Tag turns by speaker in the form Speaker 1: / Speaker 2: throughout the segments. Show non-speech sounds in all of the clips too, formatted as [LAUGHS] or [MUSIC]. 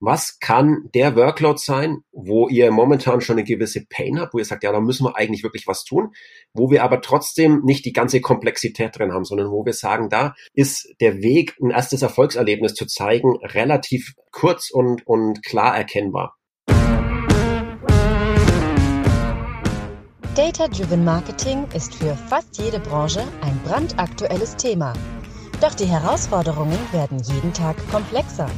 Speaker 1: was kann der Workload sein, wo ihr momentan schon eine gewisse Pain habt, wo ihr sagt, ja, da müssen wir eigentlich wirklich was tun, wo wir aber trotzdem nicht die ganze Komplexität drin haben, sondern wo wir sagen, da ist der Weg, ein erstes Erfolgserlebnis zu zeigen, relativ kurz und, und klar erkennbar.
Speaker 2: Data-Driven Marketing ist für fast jede Branche ein brandaktuelles Thema. Doch die Herausforderungen werden jeden Tag komplexer.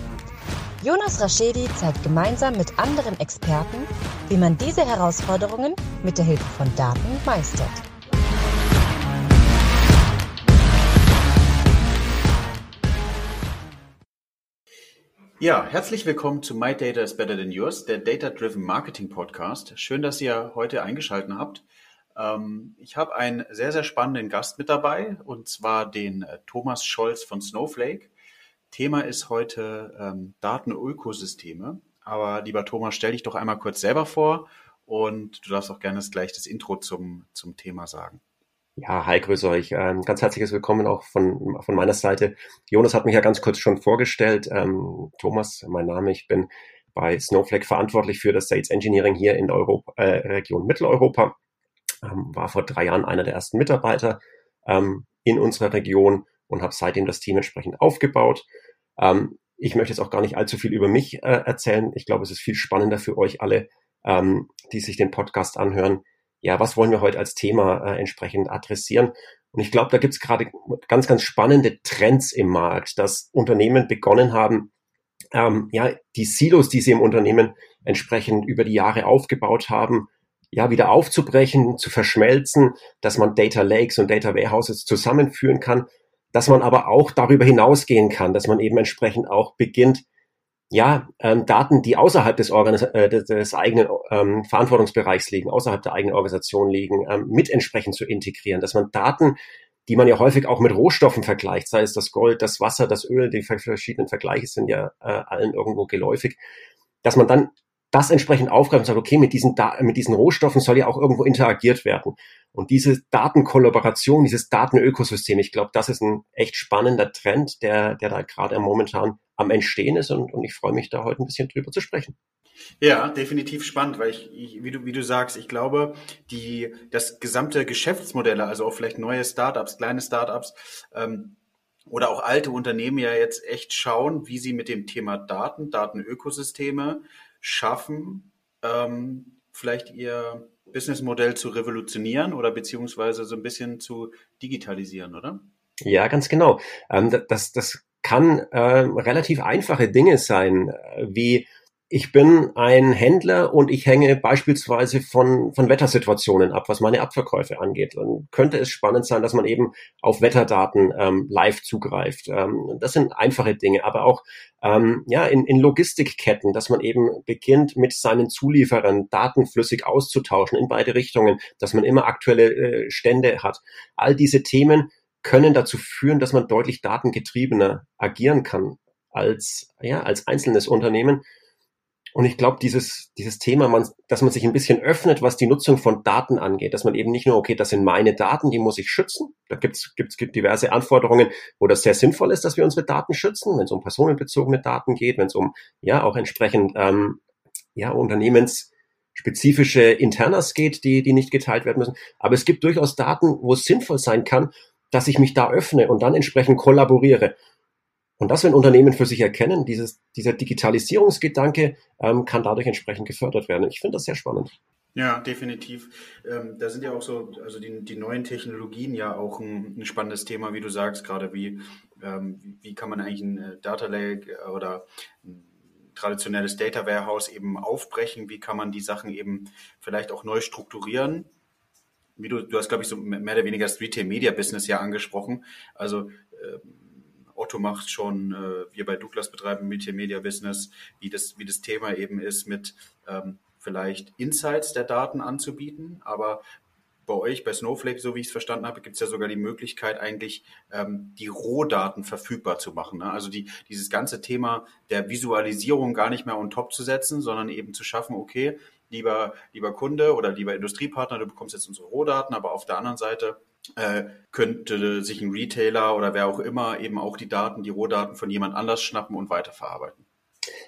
Speaker 2: Jonas Raschedi zeigt gemeinsam mit anderen Experten, wie man diese Herausforderungen mit der Hilfe von Daten meistert.
Speaker 3: Ja, herzlich willkommen zu My Data is Better Than Yours, der Data Driven Marketing Podcast. Schön, dass ihr heute eingeschaltet habt. Ähm, ich habe einen sehr, sehr spannenden Gast mit dabei, und zwar den äh, Thomas Scholz von Snowflake. Thema ist heute ähm, Datenökosysteme. Aber lieber Thomas, stell dich doch einmal kurz selber vor und du darfst auch gerne gleich das Intro zum, zum Thema sagen.
Speaker 1: Ja, hi, grüße euch. Ähm, ganz herzliches Willkommen auch von, von meiner Seite. Jonas hat mich ja ganz kurz schon vorgestellt. Ähm, Thomas, mein Name, ich bin bei Snowflake verantwortlich für das Sales Engineering hier in der Europa, äh, Region Mitteleuropa. Ähm, war vor drei Jahren einer der ersten Mitarbeiter ähm, in unserer Region und habe seitdem das Team entsprechend aufgebaut. Ähm, ich möchte jetzt auch gar nicht allzu viel über mich äh, erzählen. Ich glaube, es ist viel spannender für euch alle, ähm, die sich den Podcast anhören. Ja, was wollen wir heute als Thema äh, entsprechend adressieren? Und ich glaube, da gibt es gerade ganz, ganz spannende Trends im Markt, dass Unternehmen begonnen haben, ähm, ja, die Silos, die sie im Unternehmen entsprechend über die Jahre aufgebaut haben, ja, wieder aufzubrechen, zu verschmelzen, dass man Data Lakes und Data Warehouses zusammenführen kann dass man aber auch darüber hinausgehen kann, dass man eben entsprechend auch beginnt, ja, ähm, Daten, die außerhalb des, Organis äh, des, eigenen ähm, Verantwortungsbereichs liegen, außerhalb der eigenen Organisation liegen, ähm, mit entsprechend zu integrieren, dass man Daten, die man ja häufig auch mit Rohstoffen vergleicht, sei es das Gold, das Wasser, das Öl, die verschiedenen Vergleiche sind ja äh, allen irgendwo geläufig, dass man dann das entsprechend aufgreift und sagt, okay, mit diesen, da mit diesen Rohstoffen soll ja auch irgendwo interagiert werden. Und diese Datenkollaboration, dieses Datenökosystem, ich glaube, das ist ein echt spannender Trend, der, der da gerade momentan am Entstehen ist und, und ich freue mich da heute ein bisschen drüber zu sprechen.
Speaker 3: Ja, definitiv spannend, weil ich, ich, wie du wie du sagst, ich glaube, die das gesamte Geschäftsmodelle, also auch vielleicht neue Startups, kleine Startups ähm, oder auch alte Unternehmen ja jetzt echt schauen, wie sie mit dem Thema Daten, Datenökosysteme schaffen, ähm, vielleicht ihr Businessmodell zu revolutionieren oder beziehungsweise so ein bisschen zu digitalisieren, oder?
Speaker 1: Ja, ganz genau. Ähm, das, das kann äh, relativ einfache Dinge sein, äh, wie ich bin ein Händler und ich hänge beispielsweise von, von Wettersituationen ab, was meine Abverkäufe angeht. Dann könnte es spannend sein, dass man eben auf Wetterdaten ähm, live zugreift. Ähm, das sind einfache Dinge, aber auch ähm, ja, in, in Logistikketten, dass man eben beginnt, mit seinen Zulieferern Daten flüssig auszutauschen in beide Richtungen, dass man immer aktuelle äh, Stände hat. All diese Themen können dazu führen, dass man deutlich datengetriebener agieren kann als, ja, als einzelnes Unternehmen und ich glaube, dieses, dieses Thema, man, dass man sich ein bisschen öffnet, was die Nutzung von Daten angeht, dass man eben nicht nur, okay, das sind meine Daten, die muss ich schützen. Da gibt's gibt's gibt diverse Anforderungen, wo das sehr sinnvoll ist, dass wir unsere Daten schützen, wenn es um personenbezogene Daten geht, wenn es um ja auch entsprechend ähm, ja, unternehmensspezifische Internas geht, die, die nicht geteilt werden müssen. Aber es gibt durchaus Daten, wo es sinnvoll sein kann, dass ich mich da öffne und dann entsprechend kollaboriere. Und das, wenn Unternehmen für sich erkennen, dieses, dieser Digitalisierungsgedanke ähm, kann dadurch entsprechend gefördert werden. Ich finde das sehr spannend.
Speaker 3: Ja, definitiv. Ähm, da sind ja auch so, also die, die neuen Technologien ja auch ein, ein spannendes Thema, wie du sagst, gerade wie, ähm, wie, kann man eigentlich ein äh, Data Lake oder ein traditionelles Data Warehouse eben aufbrechen, wie kann man die Sachen eben vielleicht auch neu strukturieren. Wie du, du hast, glaube ich, so mehr oder weniger das Retail Media Business ja angesprochen. Also äh, Otto macht schon, äh, wir bei Douglas betreiben Media Business, wie das, wie das Thema eben ist, mit ähm, vielleicht Insights der Daten anzubieten, aber bei euch, bei Snowflake, so wie ich es verstanden habe, gibt es ja sogar die Möglichkeit, eigentlich ähm, die Rohdaten verfügbar zu machen. Ne? Also die, dieses ganze Thema der Visualisierung gar nicht mehr on top zu setzen, sondern eben zu schaffen, okay, lieber, lieber Kunde oder lieber Industriepartner, du bekommst jetzt unsere Rohdaten, aber auf der anderen Seite äh, könnte sich ein Retailer oder wer auch immer eben auch die Daten, die Rohdaten von jemand anders schnappen und weiterverarbeiten.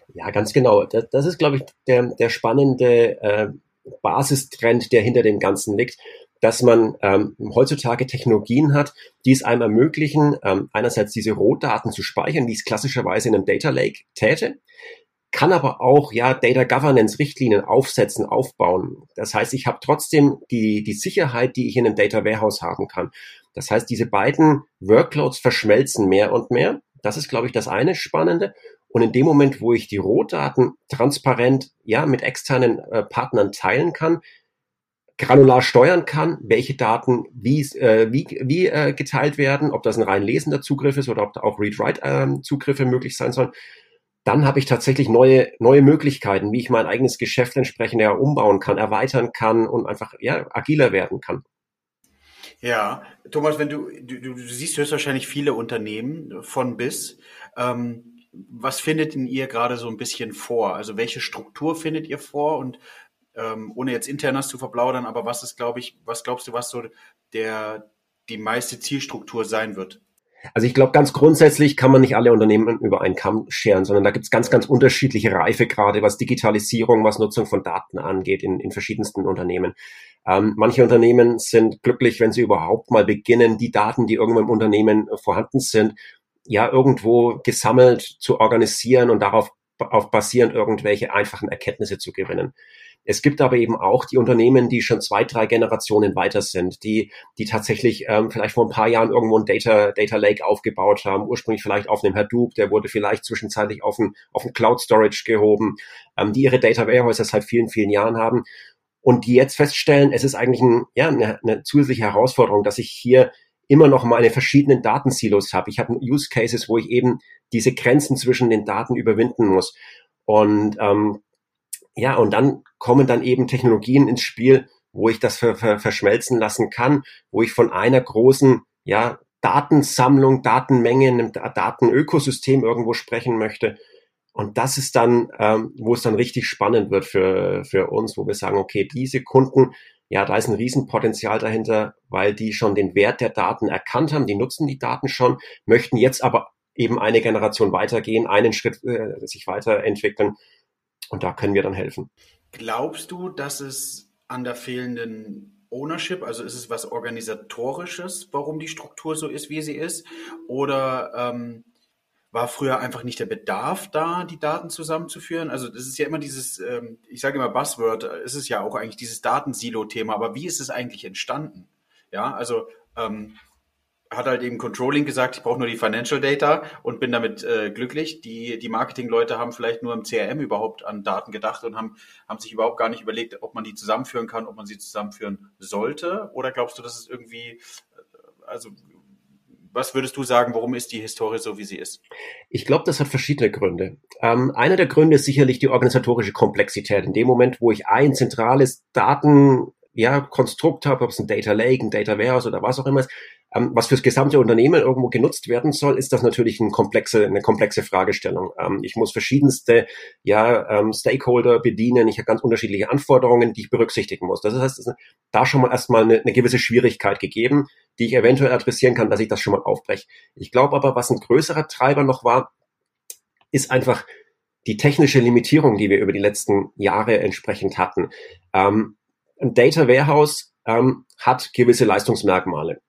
Speaker 1: Ja, ganz genau. Das, das ist, glaube ich, der, der spannende äh, Basistrend, der hinter dem Ganzen liegt, dass man ähm, heutzutage Technologien hat, die es einem ermöglichen, ähm, einerseits diese Rohdaten zu speichern, wie es klassischerweise in einem Data Lake täte, kann aber auch ja Data Governance Richtlinien aufsetzen, aufbauen. Das heißt, ich habe trotzdem die die Sicherheit, die ich in einem Data Warehouse haben kann. Das heißt, diese beiden Workloads verschmelzen mehr und mehr. Das ist, glaube ich, das eine Spannende. Und in dem Moment, wo ich die Rohdaten transparent ja mit externen äh, Partnern teilen kann, granular steuern kann, welche Daten wie, äh, wie, wie äh, geteilt werden, ob das ein rein lesender Zugriff ist oder ob da auch Read-Write-Zugriffe ähm, möglich sein sollen, dann habe ich tatsächlich neue, neue Möglichkeiten, wie ich mein eigenes Geschäft entsprechend ja umbauen kann, erweitern kann und einfach ja, agiler werden kann.
Speaker 3: Ja, Thomas, wenn du, du, du siehst höchstwahrscheinlich viele Unternehmen von bis. Ähm, was findet in ihr gerade so ein bisschen vor? Also welche Struktur findet ihr vor und ähm, ohne jetzt internas zu verplaudern, aber was ist, glaube ich, was glaubst du, was so der die meiste Zielstruktur sein wird?
Speaker 1: Also ich glaube, ganz grundsätzlich kann man nicht alle Unternehmen über einen Kamm scheren, sondern da gibt es ganz, ganz unterschiedliche Reife gerade, was Digitalisierung, was Nutzung von Daten angeht in, in verschiedensten Unternehmen. Ähm, manche Unternehmen sind glücklich, wenn sie überhaupt mal beginnen, die Daten, die irgendwo im Unternehmen vorhanden sind, ja irgendwo gesammelt zu organisieren und darauf auf basierend irgendwelche einfachen Erkenntnisse zu gewinnen. Es gibt aber eben auch die Unternehmen, die schon zwei, drei Generationen weiter sind, die, die tatsächlich ähm, vielleicht vor ein paar Jahren irgendwo ein Data, Data Lake aufgebaut haben, ursprünglich vielleicht auf einem Hadoop, der wurde vielleicht zwischenzeitlich auf ein, auf ein Cloud Storage gehoben, ähm, die ihre Data Warehouses seit vielen, vielen Jahren haben und die jetzt feststellen, es ist eigentlich ein, ja, eine, eine zusätzliche Herausforderung, dass ich hier immer noch meine verschiedenen Datensilos habe. Ich habe Use Cases, wo ich eben diese Grenzen zwischen den Daten überwinden muss. Und ähm, ja, und dann kommen dann eben Technologien ins Spiel, wo ich das ver ver verschmelzen lassen kann, wo ich von einer großen, ja, Datensammlung, Datenmenge, einem Datenökosystem irgendwo sprechen möchte. Und das ist dann, ähm, wo es dann richtig spannend wird für, für uns, wo wir sagen, okay, diese Kunden, ja, da ist ein Riesenpotenzial dahinter, weil die schon den Wert der Daten erkannt haben, die nutzen die Daten schon, möchten jetzt aber eben eine Generation weitergehen, einen Schritt äh, sich weiterentwickeln und da können wir dann helfen.
Speaker 3: Glaubst du, dass es an der fehlenden Ownership, also ist es was Organisatorisches, warum die Struktur so ist, wie sie ist? Oder ähm, war früher einfach nicht der Bedarf da, die Daten zusammenzuführen? Also das ist ja immer dieses, ähm, ich sage immer Buzzword, es ist ja auch eigentlich dieses Datensilo-Thema, aber wie ist es eigentlich entstanden? Ja, also ähm, hat halt eben Controlling gesagt, ich brauche nur die Financial Data und bin damit äh, glücklich. Die, die Marketing-Leute haben vielleicht nur im CRM überhaupt an Daten gedacht und haben, haben sich überhaupt gar nicht überlegt, ob man die zusammenführen kann, ob man sie zusammenführen sollte. Oder glaubst du, dass es irgendwie, äh, also was würdest du sagen, warum ist die Historie so, wie sie ist?
Speaker 1: Ich glaube, das hat verschiedene Gründe. Ähm, einer der Gründe ist sicherlich die organisatorische Komplexität. In dem Moment, wo ich ein zentrales Daten ja, Konstrukt habe, ob es ein Data Lake, ein Data Warehouse oder was auch immer ist, ähm, was fürs gesamte Unternehmen irgendwo genutzt werden soll, ist das natürlich eine komplexe, eine komplexe Fragestellung. Ähm, ich muss verschiedenste ja, ähm, Stakeholder bedienen. Ich habe ganz unterschiedliche Anforderungen, die ich berücksichtigen muss. Das heißt, ist da schon mal erstmal eine, eine gewisse Schwierigkeit gegeben, die ich eventuell adressieren kann, dass ich das schon mal aufbreche. Ich glaube aber, was ein größerer Treiber noch war, ist einfach die technische Limitierung, die wir über die letzten Jahre entsprechend hatten. Ähm, ein Data Warehouse ähm, hat gewisse Leistungsmerkmale.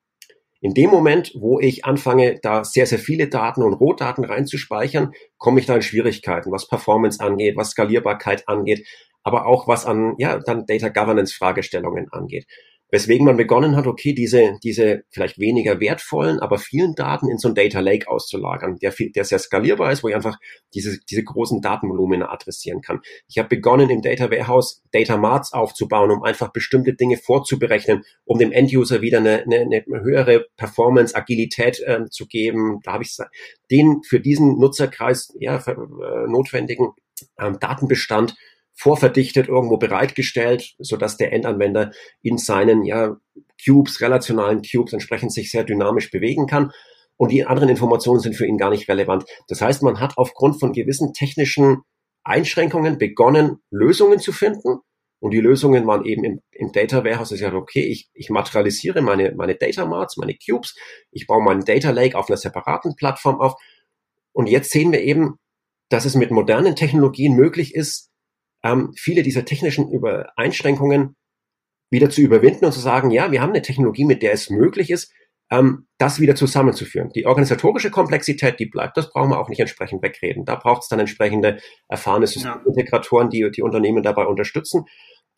Speaker 1: In dem Moment, wo ich anfange, da sehr, sehr viele Daten und Rohdaten reinzuspeichern, komme ich da in Schwierigkeiten, was Performance angeht, was Skalierbarkeit angeht, aber auch was an, ja, dann Data Governance Fragestellungen angeht. Weswegen man begonnen hat, okay, diese, diese vielleicht weniger wertvollen, aber vielen Daten in so ein Data Lake auszulagern, der, viel, der sehr skalierbar ist, wo ich einfach diese, diese großen Datenvolumina adressieren kann. Ich habe begonnen, im Data Warehouse Data Marts aufzubauen, um einfach bestimmte Dinge vorzuberechnen, um dem End-User wieder eine, eine, eine höhere Performance, Agilität äh, zu geben. Da habe ich den für diesen Nutzerkreis ja, für, äh, notwendigen ähm, Datenbestand vorverdichtet irgendwo bereitgestellt, so dass der Endanwender in seinen ja, Cubes, relationalen Cubes entsprechend sich sehr dynamisch bewegen kann. Und die anderen Informationen sind für ihn gar nicht relevant. Das heißt, man hat aufgrund von gewissen technischen Einschränkungen begonnen, Lösungen zu finden. Und die Lösungen waren eben im, im Data Warehouse. Ich sage, okay, ich, ich materialisiere meine, meine Data Marts, meine Cubes. Ich baue meinen Data Lake auf einer separaten Plattform auf. Und jetzt sehen wir eben, dass es mit modernen Technologien möglich ist, ähm, viele dieser technischen Über Einschränkungen wieder zu überwinden und zu sagen, ja, wir haben eine Technologie, mit der es möglich ist, ähm, das wieder zusammenzuführen. Die organisatorische Komplexität, die bleibt, das brauchen wir auch nicht entsprechend wegreden. Da braucht es dann entsprechende erfahrene Systemintegratoren, die die Unternehmen dabei unterstützen.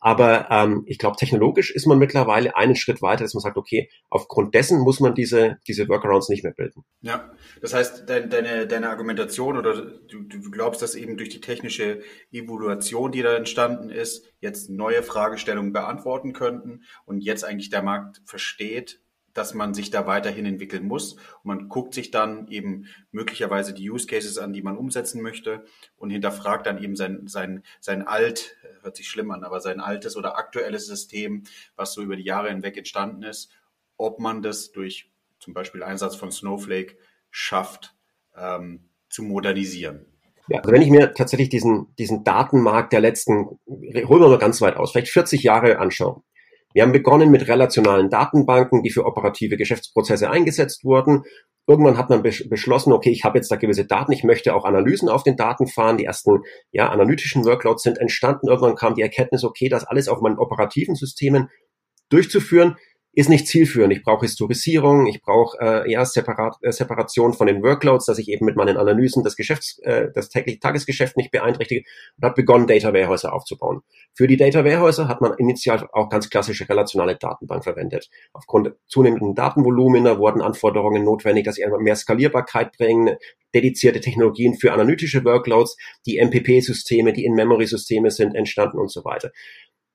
Speaker 1: Aber ähm, ich glaube, technologisch ist man mittlerweile einen Schritt weiter, dass man sagt, okay, aufgrund dessen muss man diese, diese Workarounds nicht mehr bilden.
Speaker 3: Ja, das heißt, dein, deine, deine Argumentation oder du, du glaubst, dass eben durch die technische Evaluation, die da entstanden ist, jetzt neue Fragestellungen beantworten könnten und jetzt eigentlich der Markt versteht, dass man sich da weiterhin entwickeln muss. Und man guckt sich dann eben möglicherweise die Use Cases an, die man umsetzen möchte und hinterfragt dann eben sein, sein, sein alt, hört sich schlimm an, aber sein altes oder aktuelles System, was so über die Jahre hinweg entstanden ist, ob man das durch zum Beispiel Einsatz von Snowflake schafft, ähm, zu modernisieren.
Speaker 1: Ja, also wenn ich mir tatsächlich diesen, diesen Datenmarkt der letzten, holen wir mal ganz weit aus, vielleicht 40 Jahre anschaue, wir haben begonnen mit relationalen Datenbanken, die für operative Geschäftsprozesse eingesetzt wurden. Irgendwann hat man beschlossen, okay, ich habe jetzt da gewisse Daten, ich möchte auch Analysen auf den Daten fahren. Die ersten ja, analytischen Workloads sind entstanden. Irgendwann kam die Erkenntnis, okay, das alles auf meinen operativen Systemen durchzuführen, ist nicht zielführend. Ich brauche Historisierung, ich brauche äh, ja Separat, äh, Separation von den Workloads, dass ich eben mit meinen Analysen das Geschäfts, äh, das tägliche Tagesgeschäft nicht beeinträchtige und hat begonnen, Data Warehäuser aufzubauen. Für die Data Warehäuser hat man initial auch ganz klassische relationale Datenbank verwendet. Aufgrund zunehmenden Datenvolumina wurden Anforderungen notwendig, dass sie mehr Skalierbarkeit bringen, dedizierte Technologien für analytische Workloads, die MPP-Systeme, die In-Memory-Systeme sind entstanden und so weiter.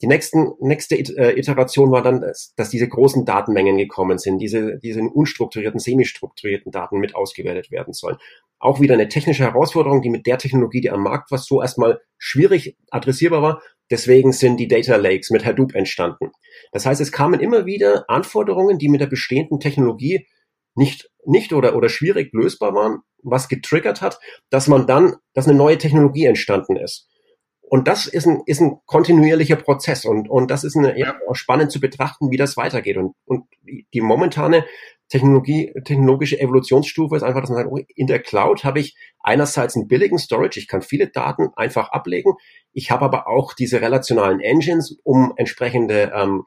Speaker 1: Die nächsten, nächste äh, Iteration war dann, dass, dass diese großen Datenmengen gekommen sind, diese, diese unstrukturierten, semi-strukturierten Daten mit ausgewertet werden sollen. Auch wieder eine technische Herausforderung, die mit der Technologie, die am Markt war, so erstmal schwierig adressierbar war. Deswegen sind die Data Lakes mit Hadoop entstanden. Das heißt, es kamen immer wieder Anforderungen, die mit der bestehenden Technologie nicht, nicht oder, oder schwierig lösbar waren, was getriggert hat, dass man dann, dass eine neue Technologie entstanden ist. Und das ist ein, ist ein kontinuierlicher Prozess und, und das ist eine, ja, auch spannend zu betrachten, wie das weitergeht. Und, und die momentane Technologie, technologische Evolutionsstufe ist einfach, dass man sagt, oh, in der Cloud habe ich einerseits einen billigen Storage, ich kann viele Daten einfach ablegen, ich habe aber auch diese relationalen Engines, um entsprechende ähm,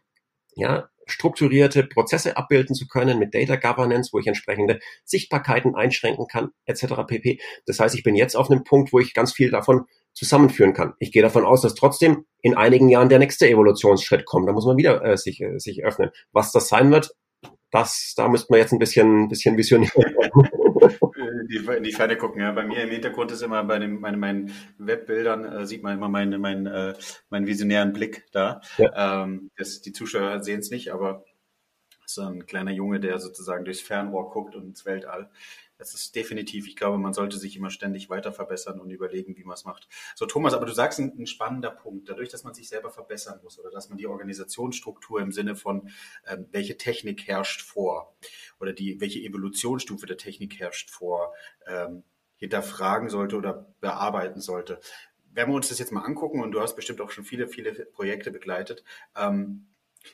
Speaker 1: ja, strukturierte Prozesse abbilden zu können mit Data Governance, wo ich entsprechende Sichtbarkeiten einschränken kann, etc. pp. Das heißt, ich bin jetzt auf einem Punkt, wo ich ganz viel davon zusammenführen kann. Ich gehe davon aus, dass trotzdem in einigen Jahren der nächste Evolutionsschritt kommt. Da muss man wieder äh, sich, äh, sich öffnen. Was das sein wird, das, da müsste man jetzt ein bisschen, bisschen visionieren. [LAUGHS]
Speaker 3: die, in die Ferne gucken. Ja. Bei mir im Hintergrund ist immer bei den, meine, meinen Webbildern äh, sieht man immer meinen, meinen, äh, meinen visionären Blick da. Ja. Ähm, das, die Zuschauer sehen es nicht, aber so ein kleiner Junge, der sozusagen durchs Fernrohr guckt und ins Weltall das ist definitiv, ich glaube, man sollte sich immer ständig weiter verbessern und überlegen, wie man es macht. So, Thomas, aber du sagst ein, ein, spannender Punkt. Dadurch, dass man sich selber verbessern muss oder dass man die Organisationsstruktur im Sinne von, ähm, welche Technik herrscht vor oder die, welche Evolutionsstufe der Technik herrscht vor, ähm, hinterfragen sollte oder bearbeiten sollte. Wenn wir uns das jetzt mal angucken, und du hast bestimmt auch schon viele, viele Projekte begleitet, ähm,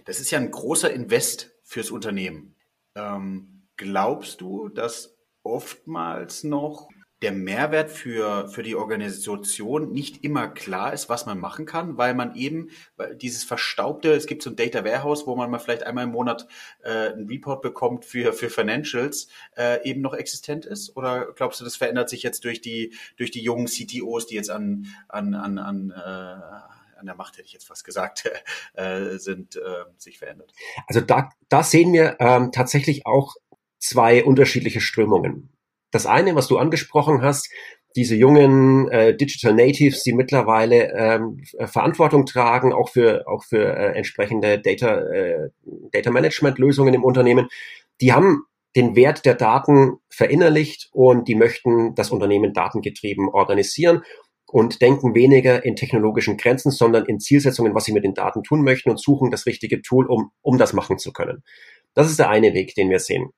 Speaker 3: das ist ja ein großer Invest fürs Unternehmen. Ähm, glaubst du, dass oftmals noch der Mehrwert für, für die Organisation nicht immer klar ist, was man machen kann, weil man eben dieses verstaubte, es gibt so ein Data Warehouse, wo man mal vielleicht einmal im Monat äh, einen Report bekommt für, für Financials, äh, eben noch existent ist? Oder glaubst du, das verändert sich jetzt durch die, durch die jungen CTOs, die jetzt an, an, an, an äh, an der Macht, hätte ich jetzt fast gesagt, [LAUGHS] äh, sind, äh, sich verändert.
Speaker 1: Also da, da sehen wir ähm, tatsächlich auch zwei unterschiedliche Strömungen. Das eine, was du angesprochen hast, diese jungen äh, Digital Natives, die mittlerweile ähm, Verantwortung tragen, auch für auch für äh, entsprechende Data äh, Data Management Lösungen im Unternehmen, die haben den Wert der Daten verinnerlicht und die möchten das Unternehmen datengetrieben organisieren und denken weniger in technologischen Grenzen, sondern in Zielsetzungen, was sie mit den Daten tun möchten und suchen das richtige Tool, um um das machen zu können. Das ist der eine Weg, den wir sehen.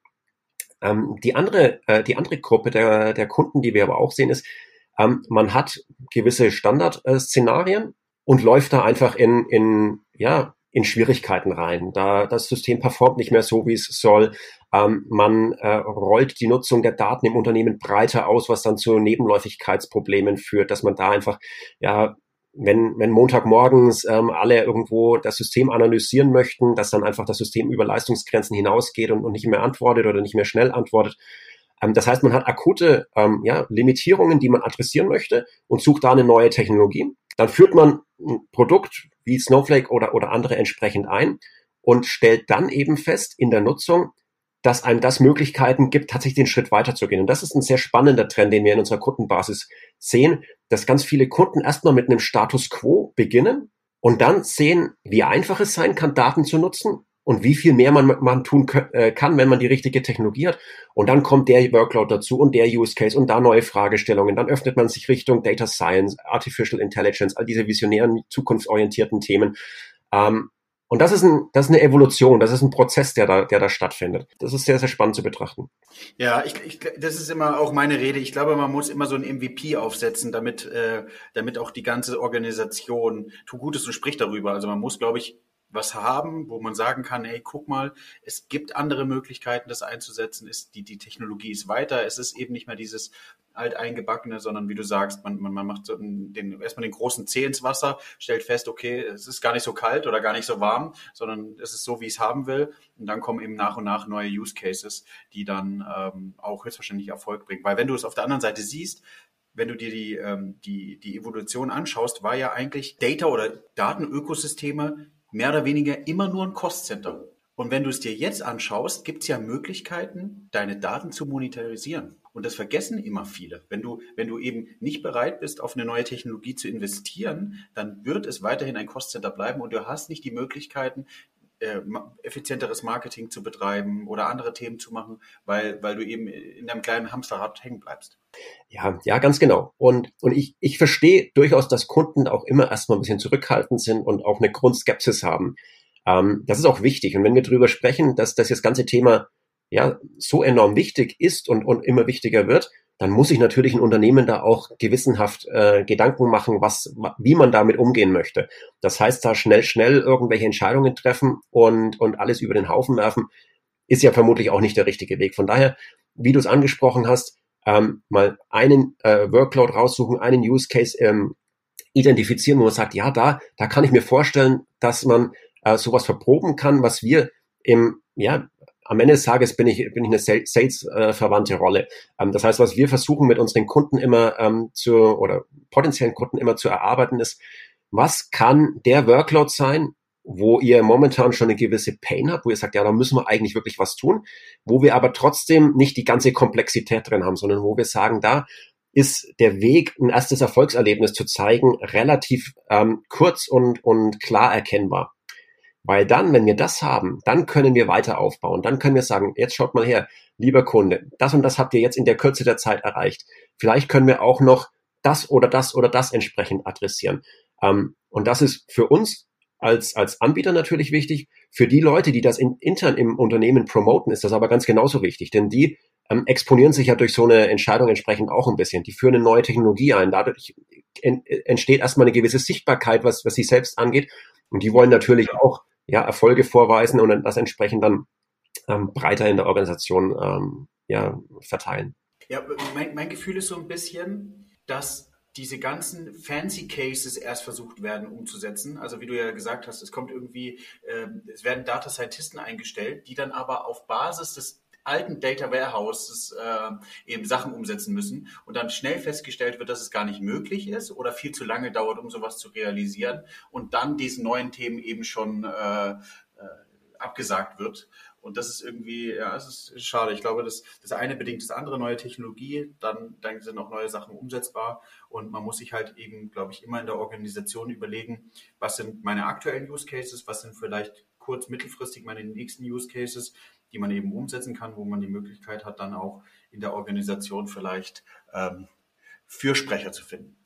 Speaker 1: Ähm, die andere, äh, die andere Gruppe der, der Kunden, die wir aber auch sehen, ist, ähm, man hat gewisse Standardszenarien und läuft da einfach in, in, ja, in Schwierigkeiten rein. Da das System performt nicht mehr so, wie es soll. Ähm, man äh, rollt die Nutzung der Daten im Unternehmen breiter aus, was dann zu Nebenläufigkeitsproblemen führt, dass man da einfach ja wenn, wenn Montagmorgens ähm, alle irgendwo das System analysieren möchten, dass dann einfach das System über Leistungsgrenzen hinausgeht und, und nicht mehr antwortet oder nicht mehr schnell antwortet. Ähm, das heißt, man hat akute ähm, ja, Limitierungen, die man adressieren möchte und sucht da eine neue Technologie. Dann führt man ein Produkt wie Snowflake oder, oder andere entsprechend ein und stellt dann eben fest in der Nutzung, dass einem das Möglichkeiten gibt, tatsächlich den Schritt weiterzugehen. Und das ist ein sehr spannender Trend, den wir in unserer Kundenbasis sehen, dass ganz viele Kunden erstmal mit einem Status quo beginnen und dann sehen, wie einfach es sein kann, Daten zu nutzen und wie viel mehr man, man tun äh, kann, wenn man die richtige Technologie hat. Und dann kommt der Workload dazu und der Use Case und da neue Fragestellungen. Dann öffnet man sich Richtung Data Science, Artificial Intelligence, all diese visionären, zukunftsorientierten Themen. Ähm, und das ist, ein, das ist eine Evolution, das ist ein Prozess, der da, der da stattfindet. Das ist sehr, sehr spannend zu betrachten.
Speaker 3: Ja, ich, ich, das ist immer auch meine Rede. Ich glaube, man muss immer so ein MVP aufsetzen, damit, äh, damit auch die ganze Organisation tut Gutes und spricht darüber. Also man muss, glaube ich, was haben, wo man sagen kann, hey, guck mal, es gibt andere Möglichkeiten, das einzusetzen. Ist die, die Technologie ist weiter. Es ist eben nicht mehr dieses alteingebackene, sondern wie du sagst, man, man, man macht so den, erstmal den großen Zeh ins Wasser, stellt fest, okay, es ist gar nicht so kalt oder gar nicht so warm, sondern es ist so, wie ich es haben will. Und dann kommen eben nach und nach neue Use Cases, die dann ähm, auch höchstwahrscheinlich Erfolg bringen. Weil wenn du es auf der anderen Seite siehst, wenn du dir die, ähm, die, die Evolution anschaust, war ja eigentlich Data oder Datenökosysteme mehr oder weniger immer nur ein Cost-Center. Und wenn du es dir jetzt anschaust, gibt es ja Möglichkeiten, deine Daten zu monetarisieren. Und das vergessen immer viele. Wenn du, wenn du eben nicht bereit bist, auf eine neue Technologie zu investieren, dann wird es weiterhin ein Cost-Center bleiben und du hast nicht die Möglichkeiten, äh, effizienteres Marketing zu betreiben oder andere Themen zu machen, weil, weil du eben in deinem kleinen Hamsterrad hängen bleibst.
Speaker 1: Ja, ja, ganz genau. Und, und ich, ich verstehe durchaus, dass Kunden auch immer erstmal ein bisschen zurückhaltend sind und auch eine Grundskepsis haben. Ähm, das ist auch wichtig. Und wenn wir darüber sprechen, dass, dass das ganze Thema ja so enorm wichtig ist und, und immer wichtiger wird, dann muss sich natürlich ein Unternehmen da auch gewissenhaft äh, Gedanken machen, was, wie man damit umgehen möchte. Das heißt, da schnell, schnell irgendwelche Entscheidungen treffen und, und alles über den Haufen werfen, ist ja vermutlich auch nicht der richtige Weg. Von daher, wie du es angesprochen hast, ähm, mal einen äh, Workload raussuchen, einen Use Case ähm, identifizieren, wo man sagt, ja, da, da kann ich mir vorstellen, dass man äh, sowas verproben kann, was wir im, ja, am Ende des Tages bin ich, bin ich eine Sales-verwandte Rolle. Ähm, das heißt, was wir versuchen mit unseren Kunden immer ähm, zu, oder potenziellen Kunden immer zu erarbeiten, ist, was kann der Workload sein, wo ihr momentan schon eine gewisse Pain habt, wo ihr sagt, ja, da müssen wir eigentlich wirklich was tun, wo wir aber trotzdem nicht die ganze Komplexität drin haben, sondern wo wir sagen, da ist der Weg, ein erstes Erfolgserlebnis zu zeigen, relativ ähm, kurz und, und klar erkennbar. Weil dann, wenn wir das haben, dann können wir weiter aufbauen. Dann können wir sagen, jetzt schaut mal her, lieber Kunde, das und das habt ihr jetzt in der Kürze der Zeit erreicht. Vielleicht können wir auch noch das oder das oder das entsprechend adressieren. Ähm, und das ist für uns als, als Anbieter natürlich wichtig. Für die Leute, die das in, intern im Unternehmen promoten, ist das aber ganz genauso wichtig, denn die ähm, exponieren sich ja durch so eine Entscheidung entsprechend auch ein bisschen. Die führen eine neue Technologie ein. Dadurch entsteht erstmal eine gewisse Sichtbarkeit, was, was sie selbst angeht. Und die wollen natürlich auch ja, Erfolge vorweisen und das entsprechend dann ähm, breiter in der Organisation ähm, ja, verteilen.
Speaker 3: Ja, mein, mein Gefühl ist so ein bisschen, dass diese ganzen fancy Cases erst versucht werden umzusetzen. Also wie du ja gesagt hast, es kommt irgendwie, äh, es werden Data Scientisten eingestellt, die dann aber auf Basis des alten Data Warehouses äh, eben Sachen umsetzen müssen und dann schnell festgestellt wird, dass es gar nicht möglich ist oder viel zu lange dauert, um sowas zu realisieren und dann diesen neuen Themen eben schon äh, äh, abgesagt wird. Und das ist irgendwie, ja, es ist schade. Ich glaube, das, das eine bedingt das andere, neue Technologie, dann, dann sind auch neue Sachen umsetzbar. Und man muss sich halt eben, glaube ich, immer in der Organisation überlegen, was sind meine aktuellen Use Cases, was sind vielleicht kurz-, mittelfristig meine nächsten Use Cases, die man eben umsetzen kann, wo man die Möglichkeit hat, dann auch in der Organisation vielleicht ähm, Fürsprecher zu finden.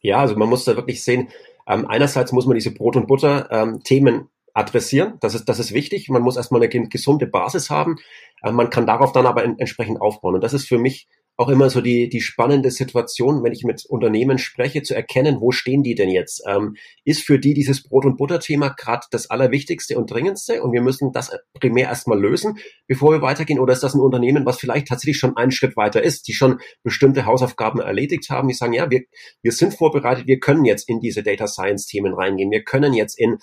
Speaker 1: Ja, also man muss da wirklich sehen, ähm, einerseits muss man diese Brot- und Butter-Themen ähm, adressieren. Das ist, das ist wichtig. Man muss erstmal eine gesunde Basis haben. Ähm, man kann darauf dann aber in, entsprechend aufbauen. Und das ist für mich auch immer so die, die spannende Situation, wenn ich mit Unternehmen spreche, zu erkennen, wo stehen die denn jetzt? Ähm, ist für die dieses Brot- und Butter-Thema gerade das Allerwichtigste und Dringendste und wir müssen das primär erstmal lösen, bevor wir weitergehen? Oder ist das ein Unternehmen, was vielleicht tatsächlich schon einen Schritt weiter ist, die schon bestimmte Hausaufgaben erledigt haben, die sagen, ja, wir, wir sind vorbereitet, wir können jetzt in diese Data Science-Themen reingehen, wir können jetzt in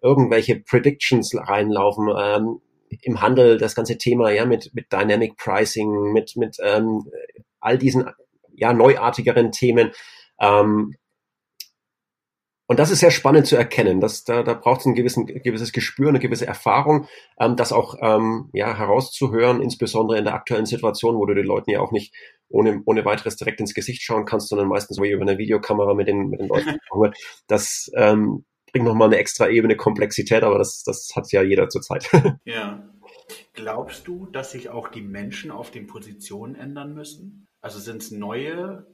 Speaker 1: irgendwelche Predictions reinlaufen, ähm, im Handel das ganze Thema ja mit mit Dynamic Pricing, mit mit ähm, all diesen ja neuartigeren Themen. Ähm, und das ist sehr spannend zu erkennen. dass da, da braucht es ein, gewissen, gewisses Gespür, eine gewisse Erfahrung, ähm, das auch ähm, ja, herauszuhören, insbesondere in der aktuellen Situation, wo du den Leuten ja auch nicht ohne, ohne weiteres direkt ins Gesicht schauen kannst, sondern meistens über eine Videokamera mit den, mit den Leuten. [LAUGHS] das ähm, bringt nochmal eine extra Ebene Komplexität, aber das, das hat ja jeder zurzeit. [LAUGHS]
Speaker 3: Ja. Glaubst du, dass sich auch die Menschen auf den Positionen ändern müssen? Also sind es neue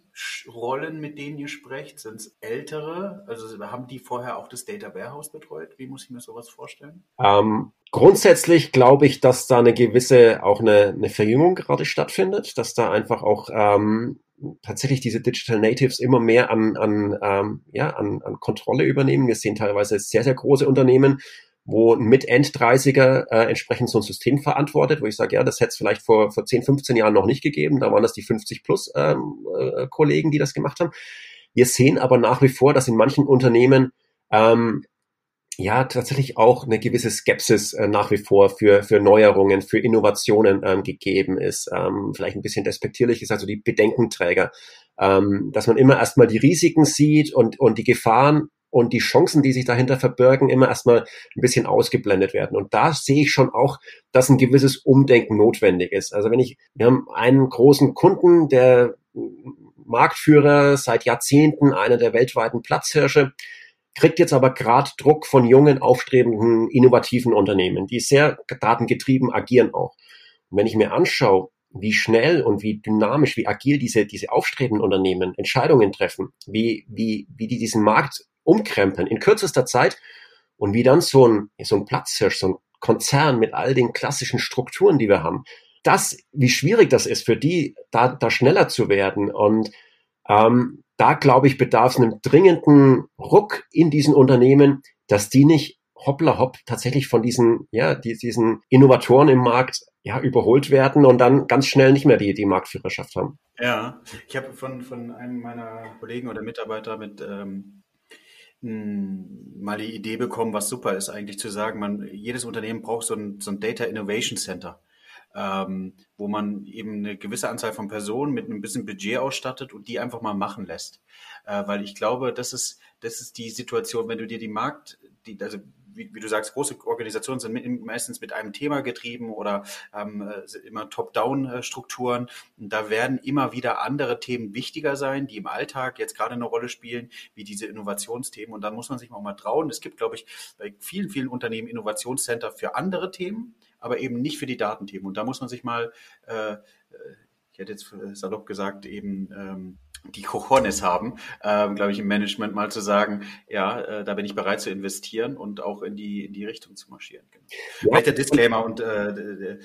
Speaker 3: Rollen, mit denen ihr sprecht? Sind es ältere? Also haben die vorher auch das Data Warehouse betreut? Wie muss ich mir sowas vorstellen?
Speaker 1: Ähm, grundsätzlich glaube ich, dass da eine gewisse, auch eine, eine Verjüngung gerade stattfindet, dass da einfach auch ähm, tatsächlich diese Digital Natives immer mehr an, an, ähm, ja, an, an Kontrolle übernehmen. Wir sehen teilweise sehr, sehr große Unternehmen, wo ein Mit-End-30er äh, entsprechend so ein System verantwortet, wo ich sage, ja, das hätte es vielleicht vor, vor 10, 15 Jahren noch nicht gegeben. Da waren das die 50 plus ähm, äh, die das gemacht haben. Wir sehen aber nach wie vor, dass in manchen Unternehmen ähm, ja tatsächlich auch eine gewisse Skepsis äh, nach wie vor für, für Neuerungen, für Innovationen ähm, gegeben ist. Ähm, vielleicht ein bisschen despektierlich ist also die Bedenkenträger, ähm, dass man immer erstmal die Risiken sieht und, und die Gefahren und die Chancen, die sich dahinter verbirgen, immer erstmal ein bisschen ausgeblendet werden. Und da sehe ich schon auch, dass ein gewisses Umdenken notwendig ist. Also wenn ich, wir haben einen großen Kunden, der Marktführer seit Jahrzehnten, einer der weltweiten Platzhirsche, kriegt jetzt aber gerade Druck von jungen, aufstrebenden, innovativen Unternehmen, die sehr datengetrieben agieren auch. Und wenn ich mir anschaue, wie schnell und wie dynamisch, wie agil diese, diese aufstrebenden Unternehmen Entscheidungen treffen, wie, wie, wie die diesen Markt umkrempeln in kürzester Zeit und wie dann so ein, so ein Platzhirsch, so ein Konzern mit all den klassischen Strukturen, die wir haben, das, wie schwierig das ist für die, da, da schneller zu werden und ähm, da glaube ich, bedarf es einem dringenden Ruck in diesen Unternehmen, dass die nicht hoppla hopp tatsächlich von diesen, ja, die, diesen Innovatoren im Markt ja, überholt werden und dann ganz schnell nicht mehr die, die Marktführerschaft haben.
Speaker 3: Ja, ich habe von, von einem meiner Kollegen oder Mitarbeiter mit ähm, mal die Idee bekommen, was super ist eigentlich zu sagen, man, jedes Unternehmen braucht so ein, so ein Data Innovation Center ähm, wo man eben eine gewisse Anzahl von Personen mit einem bisschen Budget ausstattet und die einfach mal machen lässt. Äh, weil ich glaube, das ist, das ist die Situation, wenn du dir die Markt, die, also wie, wie du sagst, große Organisationen sind mit, meistens mit einem Thema getrieben oder ähm, äh, immer Top-Down-Strukturen. Da werden immer wieder andere Themen wichtiger sein, die im Alltag jetzt gerade eine Rolle spielen, wie diese Innovationsthemen. Und dann muss man sich auch mal trauen. Es gibt, glaube ich, bei vielen, vielen Unternehmen Innovationscenter für andere Themen aber eben nicht für die Datenthemen. Und da muss man sich mal, äh, äh ich hätte jetzt salopp gesagt, eben ähm, die Cojones haben, ähm, glaube ich, im Management mal zu sagen, ja, äh, da bin ich bereit zu investieren und auch in die, in die Richtung zu marschieren. Genau. Ja. Vielleicht der Disclaimer und äh, äh,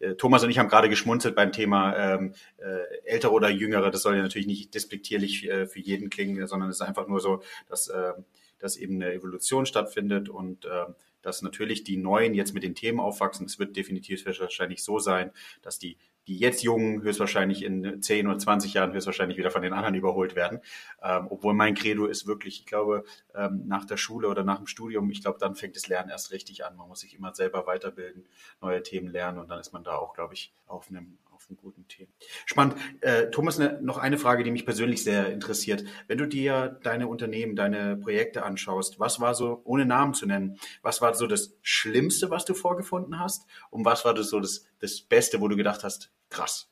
Speaker 3: äh, Thomas und ich haben gerade geschmunzelt beim Thema ähm, äh, ältere oder jüngere. Das soll ja natürlich nicht despektierlich äh, für jeden klingen, sondern es ist einfach nur so, dass, äh, dass eben eine Evolution stattfindet und äh, dass natürlich die Neuen jetzt mit den Themen aufwachsen. Es wird definitiv wahrscheinlich so sein, dass die, die jetzt Jungen höchstwahrscheinlich in 10 oder 20 Jahren höchstwahrscheinlich wieder von den anderen überholt werden. Ähm, obwohl mein Credo ist wirklich, ich glaube, ähm, nach der Schule oder nach dem Studium, ich glaube, dann fängt das Lernen erst richtig an. Man muss sich immer selber weiterbilden, neue Themen lernen und dann ist man da auch, glaube ich, auf einem, auf einem guten Thema. Spannend. Äh, Thomas, ne, noch eine Frage, die mich persönlich sehr interessiert. Wenn du dir deine Unternehmen, deine Projekte anschaust, was war so, ohne Namen zu nennen, was war so das Schlimmste, was du vorgefunden hast? Und was war das so das, das Beste, wo du gedacht hast, krass?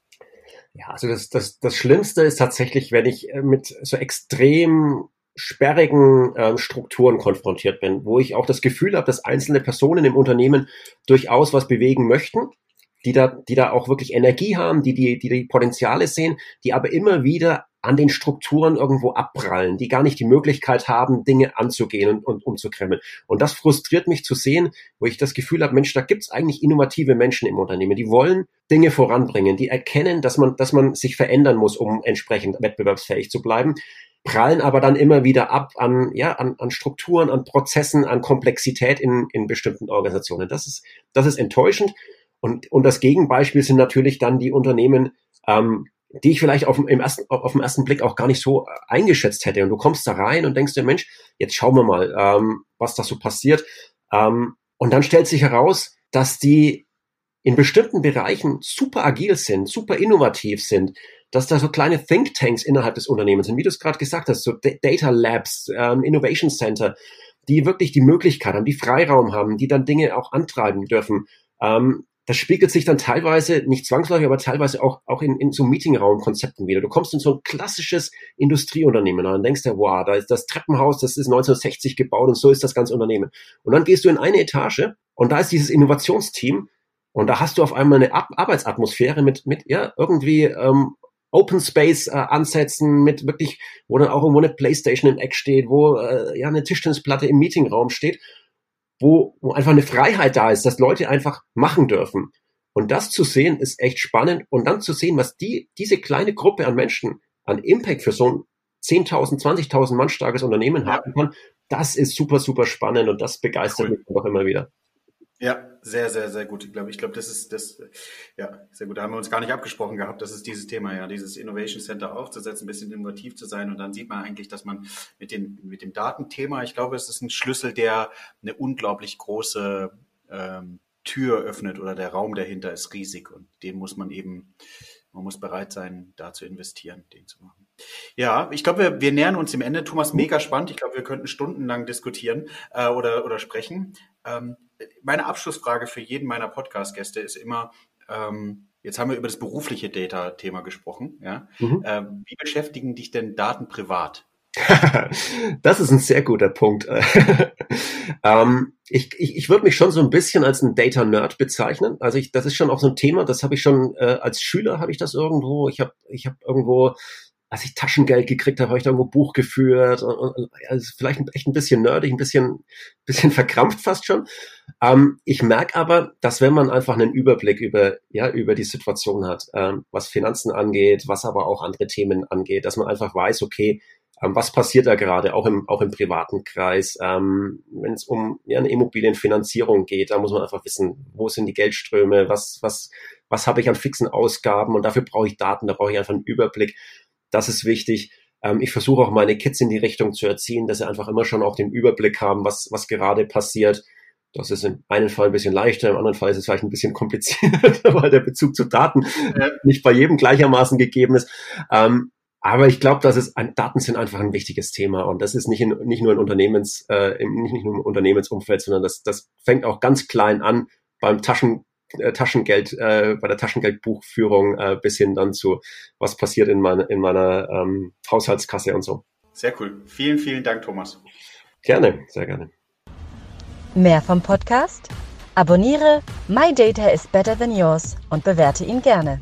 Speaker 1: Ja, also das, das, das Schlimmste ist tatsächlich, wenn ich äh, mit so extrem sperrigen ähm, Strukturen konfrontiert bin, wo ich auch das Gefühl habe, dass einzelne Personen im Unternehmen durchaus was bewegen möchten, die da, die da auch wirklich Energie haben, die die, die die Potenziale sehen, die aber immer wieder an den Strukturen irgendwo abprallen, die gar nicht die Möglichkeit haben, Dinge anzugehen und, und umzukremmeln. Und das frustriert mich zu sehen, wo ich das Gefühl habe, Mensch, da gibt's eigentlich innovative Menschen im Unternehmen, die wollen Dinge voranbringen, die erkennen, dass man, dass man sich verändern muss, um entsprechend wettbewerbsfähig zu bleiben prallen aber dann immer wieder ab an, ja, an, an Strukturen, an Prozessen, an Komplexität in, in bestimmten Organisationen. Das ist, das ist enttäuschend. Und, und das Gegenbeispiel sind natürlich dann die Unternehmen, ähm, die ich vielleicht auf, im ersten, auf, auf den ersten Blick auch gar nicht so eingeschätzt hätte. Und du kommst da rein und denkst dir, Mensch, jetzt schauen wir mal, ähm, was da so passiert. Ähm, und dann stellt sich heraus, dass die in bestimmten Bereichen super agil sind, super innovativ sind, dass da so kleine Thinktanks innerhalb des Unternehmens sind, wie du es gerade gesagt hast, so Data Labs, ähm, Innovation Center, die wirklich die Möglichkeit haben, die Freiraum haben, die dann Dinge auch antreiben dürfen. Ähm, das spiegelt sich dann teilweise, nicht zwangsläufig, aber teilweise auch, auch in, in so Meetingraumkonzepten wieder. Du kommst in so ein klassisches Industrieunternehmen und denkst dir, wow, da ist das Treppenhaus, das ist 1960 gebaut und so ist das ganze Unternehmen. Und dann gehst du in eine Etage und da ist dieses Innovationsteam und da hast du auf einmal eine Ar Arbeitsatmosphäre mit, mit ja, irgendwie ähm, Open Space äh, Ansätzen, mit wirklich, wo dann auch irgendwo eine Playstation im Eck steht, wo äh, ja eine Tischtennisplatte im Meetingraum steht, wo, wo einfach eine Freiheit da ist, dass Leute einfach machen dürfen. Und das zu sehen, ist echt spannend. Und dann zu sehen, was die, diese kleine Gruppe an Menschen an Impact für so ein 10.000, 20.000 Mann starkes Unternehmen haben kann, das ist super, super spannend und das begeistert cool. mich auch immer wieder.
Speaker 3: Ja, sehr, sehr, sehr gut. Ich glaube, ich glaube, das ist das, ja, sehr gut. Da haben wir uns gar nicht abgesprochen gehabt. Das ist dieses Thema, ja, dieses Innovation Center aufzusetzen, ein bisschen innovativ zu sein. Und dann sieht man eigentlich, dass man mit dem, mit dem Datenthema, ich glaube, es ist ein Schlüssel, der eine unglaublich große ähm, Tür öffnet oder der Raum dahinter ist riesig und den muss man eben, man muss bereit sein, da zu investieren, den zu machen. Ja, ich glaube, wir, wir nähern uns dem Ende. Thomas, mega spannend. Ich glaube, wir könnten stundenlang diskutieren äh, oder, oder sprechen. Ähm, meine Abschlussfrage für jeden meiner Podcast-Gäste ist immer, ähm, jetzt haben wir über das berufliche Data-Thema gesprochen. Ja? Mhm. Ähm, wie beschäftigen dich denn Daten privat? [LAUGHS]
Speaker 1: das ist ein sehr guter Punkt. [LAUGHS] ähm, ich ich, ich würde mich schon so ein bisschen als ein Data Nerd bezeichnen. Also ich, das ist schon auch so ein Thema. Das habe ich schon äh, als Schüler habe ich das irgendwo. Ich habe ich habe irgendwo als ich Taschengeld gekriegt habe, habe ich da irgendwo Buch geführt und, und also vielleicht echt ein bisschen nerdig, ein bisschen, [LAUGHS] bisschen verkrampft fast schon. Ähm, ich merke aber, dass wenn man einfach einen Überblick über, ja, über die Situation hat, ähm, was Finanzen angeht, was aber auch andere Themen angeht, dass man einfach weiß, okay, ähm, was passiert da gerade, auch im, auch im privaten Kreis, ähm, wenn es um ja, eine Immobilienfinanzierung geht, da muss man einfach wissen, wo sind die Geldströme, was, was, was habe ich an fixen Ausgaben und dafür brauche ich Daten, da brauche ich einfach einen Überblick. Das ist wichtig. Ähm, ich versuche auch meine Kids in die Richtung zu erziehen, dass sie einfach immer schon auch den Überblick haben, was, was gerade passiert. Das ist in einem Fall ein bisschen leichter, im anderen Fall ist es vielleicht ein bisschen kompliziert, [LAUGHS] weil der Bezug zu Daten ja. nicht bei jedem gleichermaßen gegeben ist. Ähm, aber ich glaube, dass es ein, Daten sind einfach ein wichtiges Thema und das ist nicht, in, nicht nur in Unternehmens, äh, nicht, nicht nur im Unternehmensumfeld, sondern das, das fängt auch ganz klein an beim Taschen, Taschengeld, äh, bei der Taschengeldbuchführung äh, bis hin dann zu, was passiert in, meine, in meiner ähm, Haushaltskasse und so.
Speaker 3: Sehr cool. Vielen, vielen Dank, Thomas.
Speaker 1: Gerne, sehr gerne.
Speaker 2: Mehr vom Podcast? Abonniere My Data is Better Than Yours und bewerte ihn gerne.